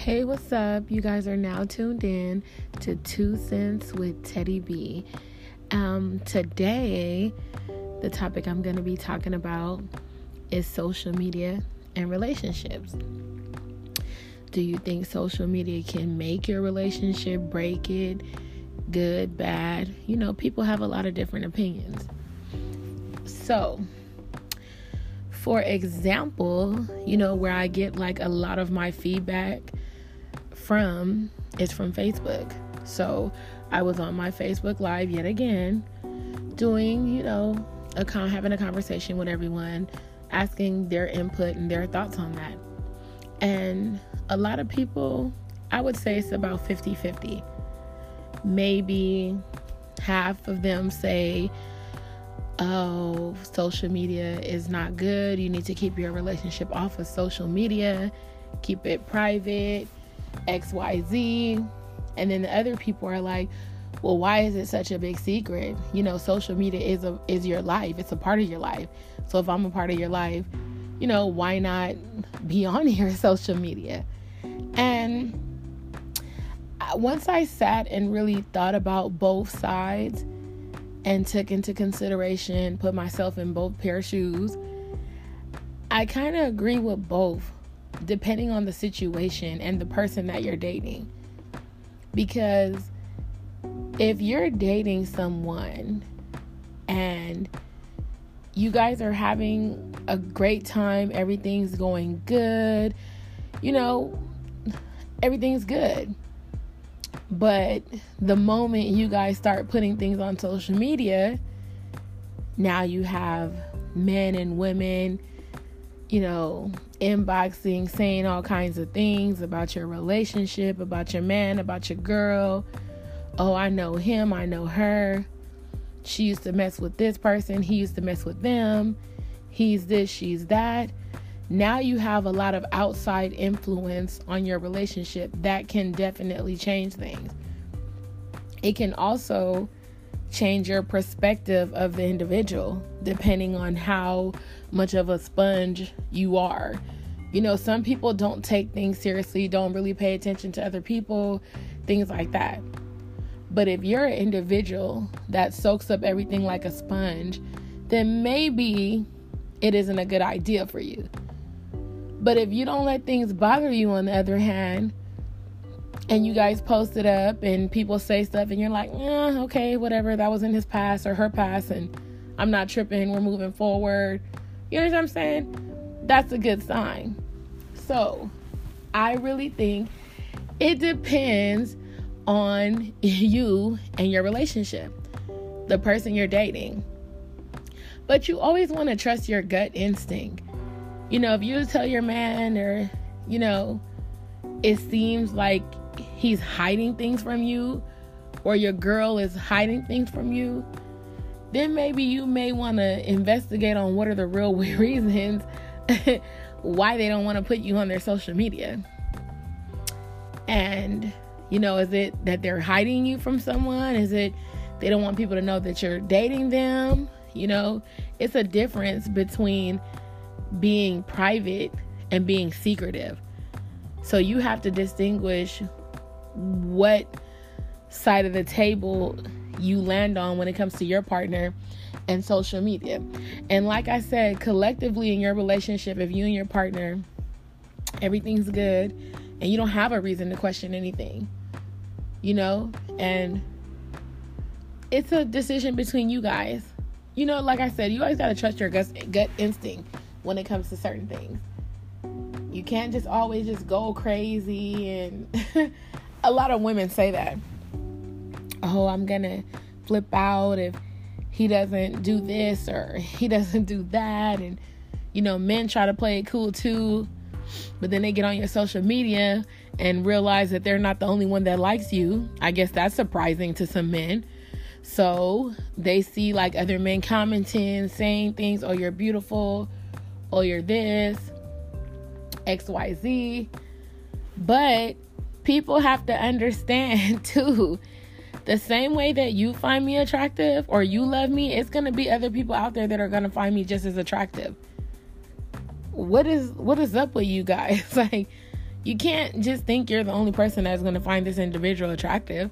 Hey, what's up? You guys are now tuned in to Two Cents with Teddy B. Um, today, the topic I'm going to be talking about is social media and relationships. Do you think social media can make your relationship, break it, good, bad? You know, people have a lot of different opinions. So, for example, you know, where I get like a lot of my feedback from is from Facebook. So I was on my Facebook Live yet again, doing, you know, a con- having a conversation with everyone, asking their input and their thoughts on that. And a lot of people, I would say it's about 50 50. Maybe half of them say, oh, social media is not good. You need to keep your relationship off of social media, keep it private XYZ. And then the other people are like, well, why is it such a big secret? You know, social media is a is your life. It's a part of your life. So if I'm a part of your life, you know, why not be on your social media? And once I sat and really thought about both sides and took into consideration, put myself in both pair of shoes, I kind of agree with both depending on the situation and the person that you're dating. Because if you're dating someone and you guys are having a great time, everything's going good, you know, everything's good. But the moment you guys start putting things on social media, now you have men and women you know, inboxing, saying all kinds of things about your relationship, about your man, about your girl. Oh, I know him, I know her. She used to mess with this person, he used to mess with them. He's this, she's that. Now you have a lot of outside influence on your relationship that can definitely change things. It can also change your perspective of the individual depending on how much of a sponge you are. You know, some people don't take things seriously, don't really pay attention to other people, things like that. But if you're an individual that soaks up everything like a sponge, then maybe it isn't a good idea for you. But if you don't let things bother you, on the other hand, and you guys post it up and people say stuff and you're like, eh, okay, whatever, that was in his past or her past, and I'm not tripping, we're moving forward. You know what I'm saying? That's a good sign. So, I really think it depends on you and your relationship, the person you're dating. But you always want to trust your gut instinct. You know, if you tell your man or, you know, it seems like he's hiding things from you or your girl is hiding things from you, then maybe you may want to investigate on what are the real reasons why they don't want to put you on their social media. And, you know, is it that they're hiding you from someone? Is it they don't want people to know that you're dating them? You know, it's a difference between being private and being secretive. So you have to distinguish what side of the table you land on when it comes to your partner and social media. And like I said, collectively in your relationship, if you and your partner, everything's good and you don't have a reason to question anything, you know, and it's a decision between you guys. You know, like I said, you always got to trust your gut, gut instinct when it comes to certain things. You can't just always just go crazy and a lot of women say that. Oh, I'm to flip out if he doesn't do this or he doesn't do that. And, you know, men try to play it cool too. But then they get on your social media and realize that they're not the only one that likes you. I guess that's surprising to some men. So they see like other men commenting, saying things, oh, you're beautiful, oh, you're this, XYZ. But people have to understand too. The same way that you find me attractive or you love me, it's going to be other people out there that are going to find me just as attractive. What is what is up with you guys? like You can't just think you're the only person that's going to find this individual attractive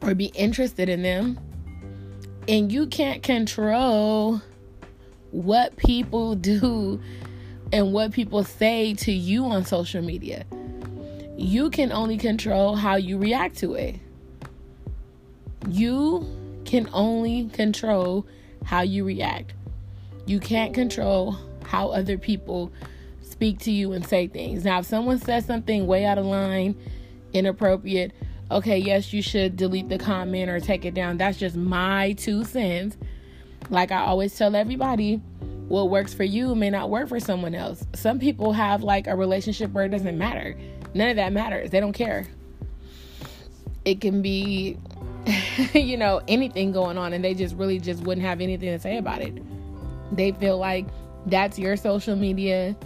or be interested in them. And you can't control what people do and what people say to you on social media. You can only control how you react to it. You can only control how you react. You can't control how other people speak to you and say things. Now, if someone says something way out of line, inappropriate, okay, yes, you should delete the comment or take it down. That's just my two cents. Like I always tell everybody, what works for you may not work for someone else. Some people have like a relationship where it doesn't matter. None of that matters. They don't care. It can be you know, anything going on and they just really just wouldn't have anything to say about it. They feel like that's your social media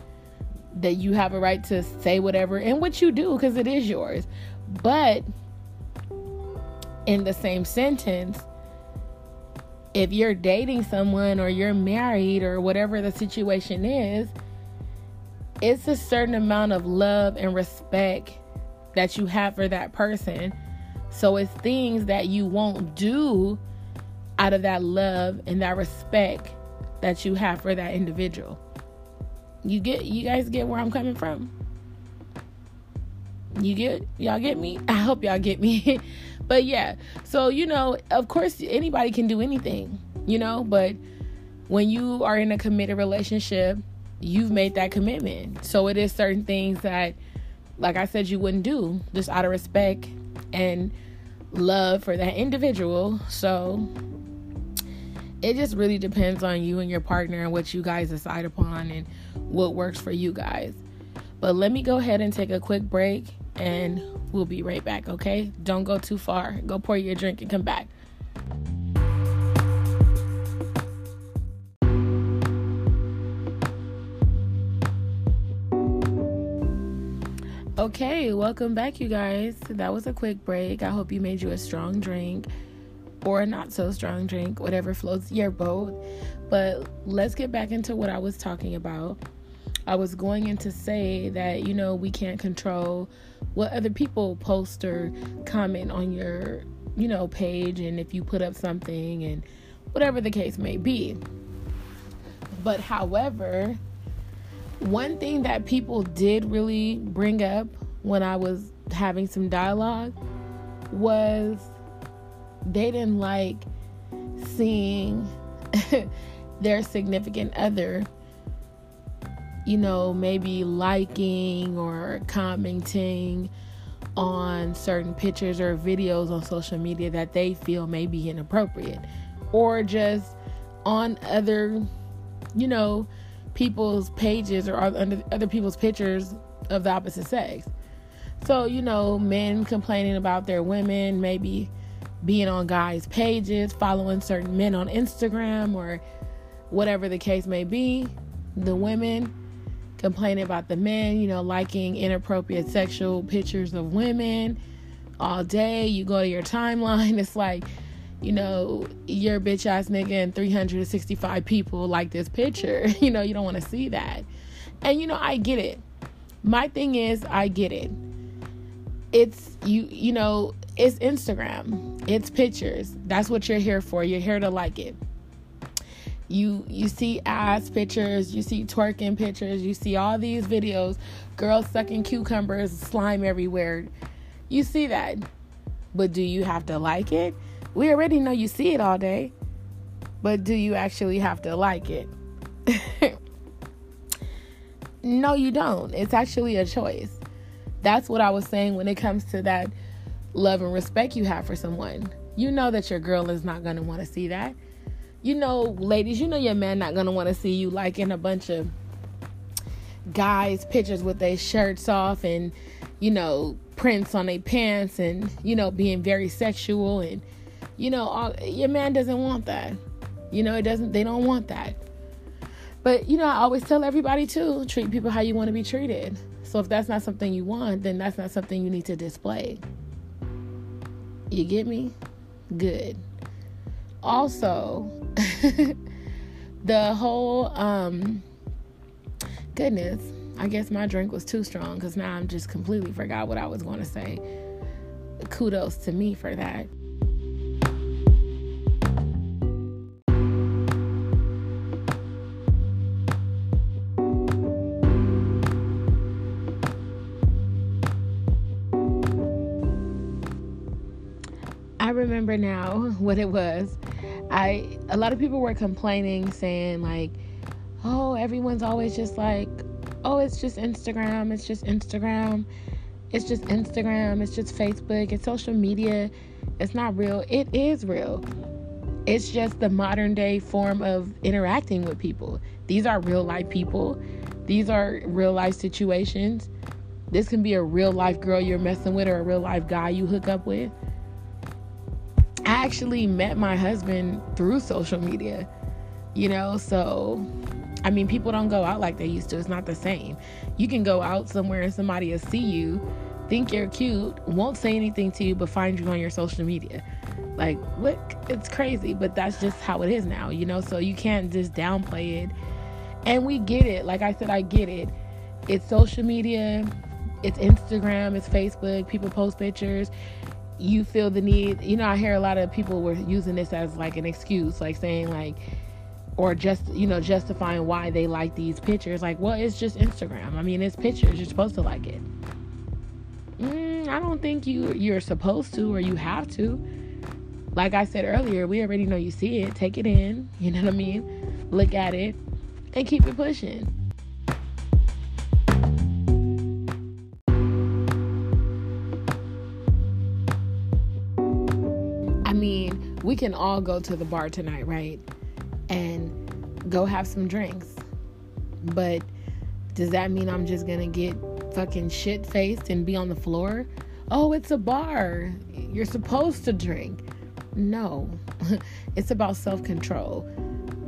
that you have a right to say whatever and what you do because it is yours. But in the same sentence, if you're dating someone or you're married or whatever the situation is, it's a certain amount of love and respect that you have for that person. So it's things that you won't do out of that love and that respect that you have for that individual. You get you guys get where I'm coming from? You get y'all get me? I hope y'all get me. but yeah, so you know, of course anybody can do anything, you know, but when you are in a committed relationship, you've made that commitment. So it is certain things that like I said you wouldn't do just out of respect and love for that individual. So it just really depends on you and your partner and what you guys decide upon and what works for you guys. But let me go ahead and take a quick break and we'll be right back, okay? Don't go too far. Go pour your drink and come back. Okay, welcome back, you guys. That was a quick break. I hope you made you a strong drink or a not so strong drink, whatever floats your boat. But let's get back into what I was talking about. I was going in to say that, you know, we can't control what other people post or comment on your, you know, page and if you put up something and whatever the case may be. But however, one thing that people did really bring up when I was having some dialogue was they didn't like seeing their significant other you know maybe liking or commenting on certain pictures or videos on social media that they feel may be inappropriate or just on other you know people's pages or other, other people's pictures of the opposite sex so you know men complaining about their women maybe being on guys' pages, following certain men on Instagram, or whatever the case may be. The women complaining about the men, you know, liking inappropriate sexual pictures of women all day. You go to your timeline, it's like, you know, your bitch ass nigga and 365 people like this picture. You know, you don't want to see that. And, you know, I get it. My thing is, I get it. It's, you, you know, it's Instagram. It's pictures. That's what you're here for. You're here to like it. You you see ass pictures, you see twerking pictures, you see all these videos, girls sucking cucumbers, slime everywhere. You see that. But do you have to like it? We already know you see it all day. But do you actually have to like it? no, you don't. It's actually a choice. That's what I was saying when it comes to that love and respect you have for someone. You know that your girl is not going to want to see that. You know, ladies, you know your man not going to want to see you liking a bunch of guys pictures with their shirts off and you know prints on their pants and you know being very sexual and you know all, your man doesn't want that you know it doesn't they don't want that but you know i always tell everybody to treat people how you want to be treated so if that's not something you want then that's not something you need to display you get me? Good. Also, the whole um goodness, I guess my drink was too strong because now I'm just completely forgot what I was going to say. Kudos to me for that. Remember now what it was. I a lot of people were complaining saying like, "Oh, everyone's always just like, oh, it's just Instagram, it's just Instagram. It's just Instagram, it's just Facebook, it's social media. It's not real. It is real. It's just the modern day form of interacting with people. These are real life people. These are real life situations. This can be a real life girl you're messing with or a real life guy you hook up with. Actually met my husband through social media, you know, so I mean, people don't go out like they used to. It's not the same. You can go out somewhere and somebody will see you, think you're cute, won't say anything to you, but find you on your social media. Like, what? It's crazy, but that's just how it is now, you know? So you can't just downplay it. And we get it. Like I said, I get it. It's social media, it's Instagram, it's Facebook, people post pictures you feel the need. You know i hear a lot of people were using this as like an excuse like saying like or just you know justifying why they like these pictures. Like well it's just instagram. I mean it's pictures. You're supposed to like it. Mm, i don't think you you're supposed to or you have to. Like i said earlier we already know you see it. Take it in. You know what i mean? Look at it and keep it pushing we can all go to the bar tonight, right? And go have some drinks. But does that mean I'm just gonna get fucking shit faced and be on the floor? Oh, it's a bar. You're supposed to drink. No, it's about self control.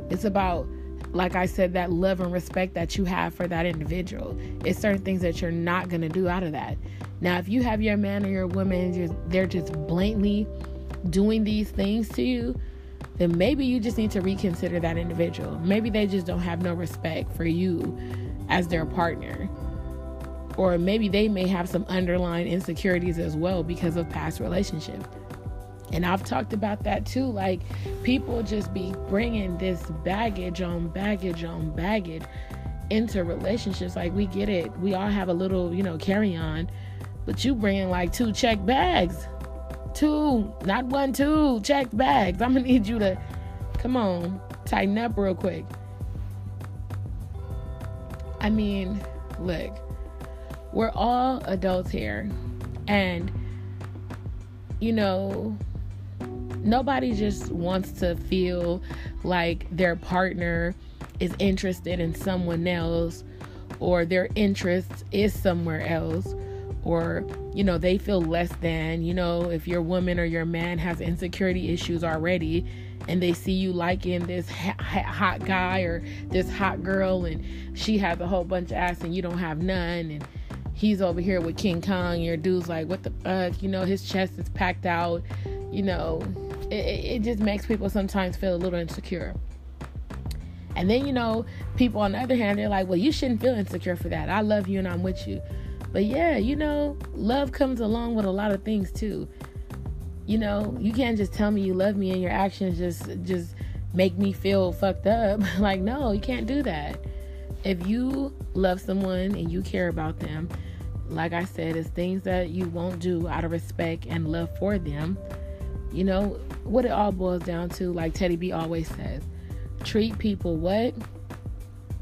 It's about, like I said, that love and respect that you have for that individual. It's certain things that you're not gonna do out of that. Now, if you have your man or your woman, they're just blatantly doing these things to you, then maybe you just need to reconsider that individual. Maybe they just don't have no respect for you as their partner. Or maybe they may have some underlying insecurities as well because of past relationships. And I've talked about that too. Like, people just be bringing this baggage on baggage on baggage into relationships. Like, we get it. We all have a little, you know, carry on. But you bringing like two check bags two, not one, two checked bags. I'm gonna need you to come on, tighten up real quick. I mean, look, we're all adults here, and you know, nobody just wants to feel like their partner is interested in someone else or their interest is somewhere else or you know they feel less than you know if your woman or your man has insecurity issues already and they see you liking this hot guy or this hot girl and she has a whole bunch of ass and you don't have none and he's over here with king kong your dude's like what the fuck? You know his chest is packed out you know it, it just makes people sometimes feel a little insecure. And then you know people on the other hand they're like well you shouldn't feel insecure for that. I love you and i'm with you but yeah, you know, love comes along with a lot of things too. You know, you can't just tell me you love me and your actions just just make me feel fucked up. like no, you can't do that. If you love someone and you care about them, like I said, it's things that you won't do out of respect and love for them. You know, what it all boils down to, like Teddy B always says, treat people what?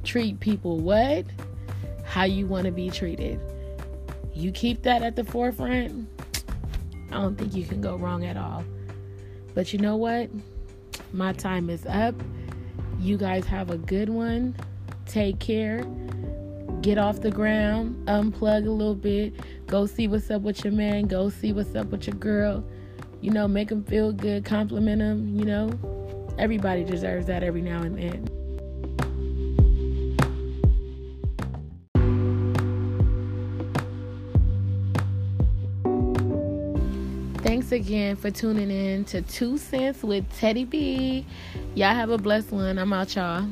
Treat people what? How you want to be treated you keep that at the forefront, I don't think you can go wrong at all. But you know what? My time is up. You guys have a good one. Take care. Get off the ground, unplug a little bit, go see what's up with your man, go see what's up with your girl. You know, make them feel good, compliment them, you know. Everybody deserves that every now and then. Again for tuning in to Two Cents with Teddy B. Y'all have a blessed one. I'm out, y'all.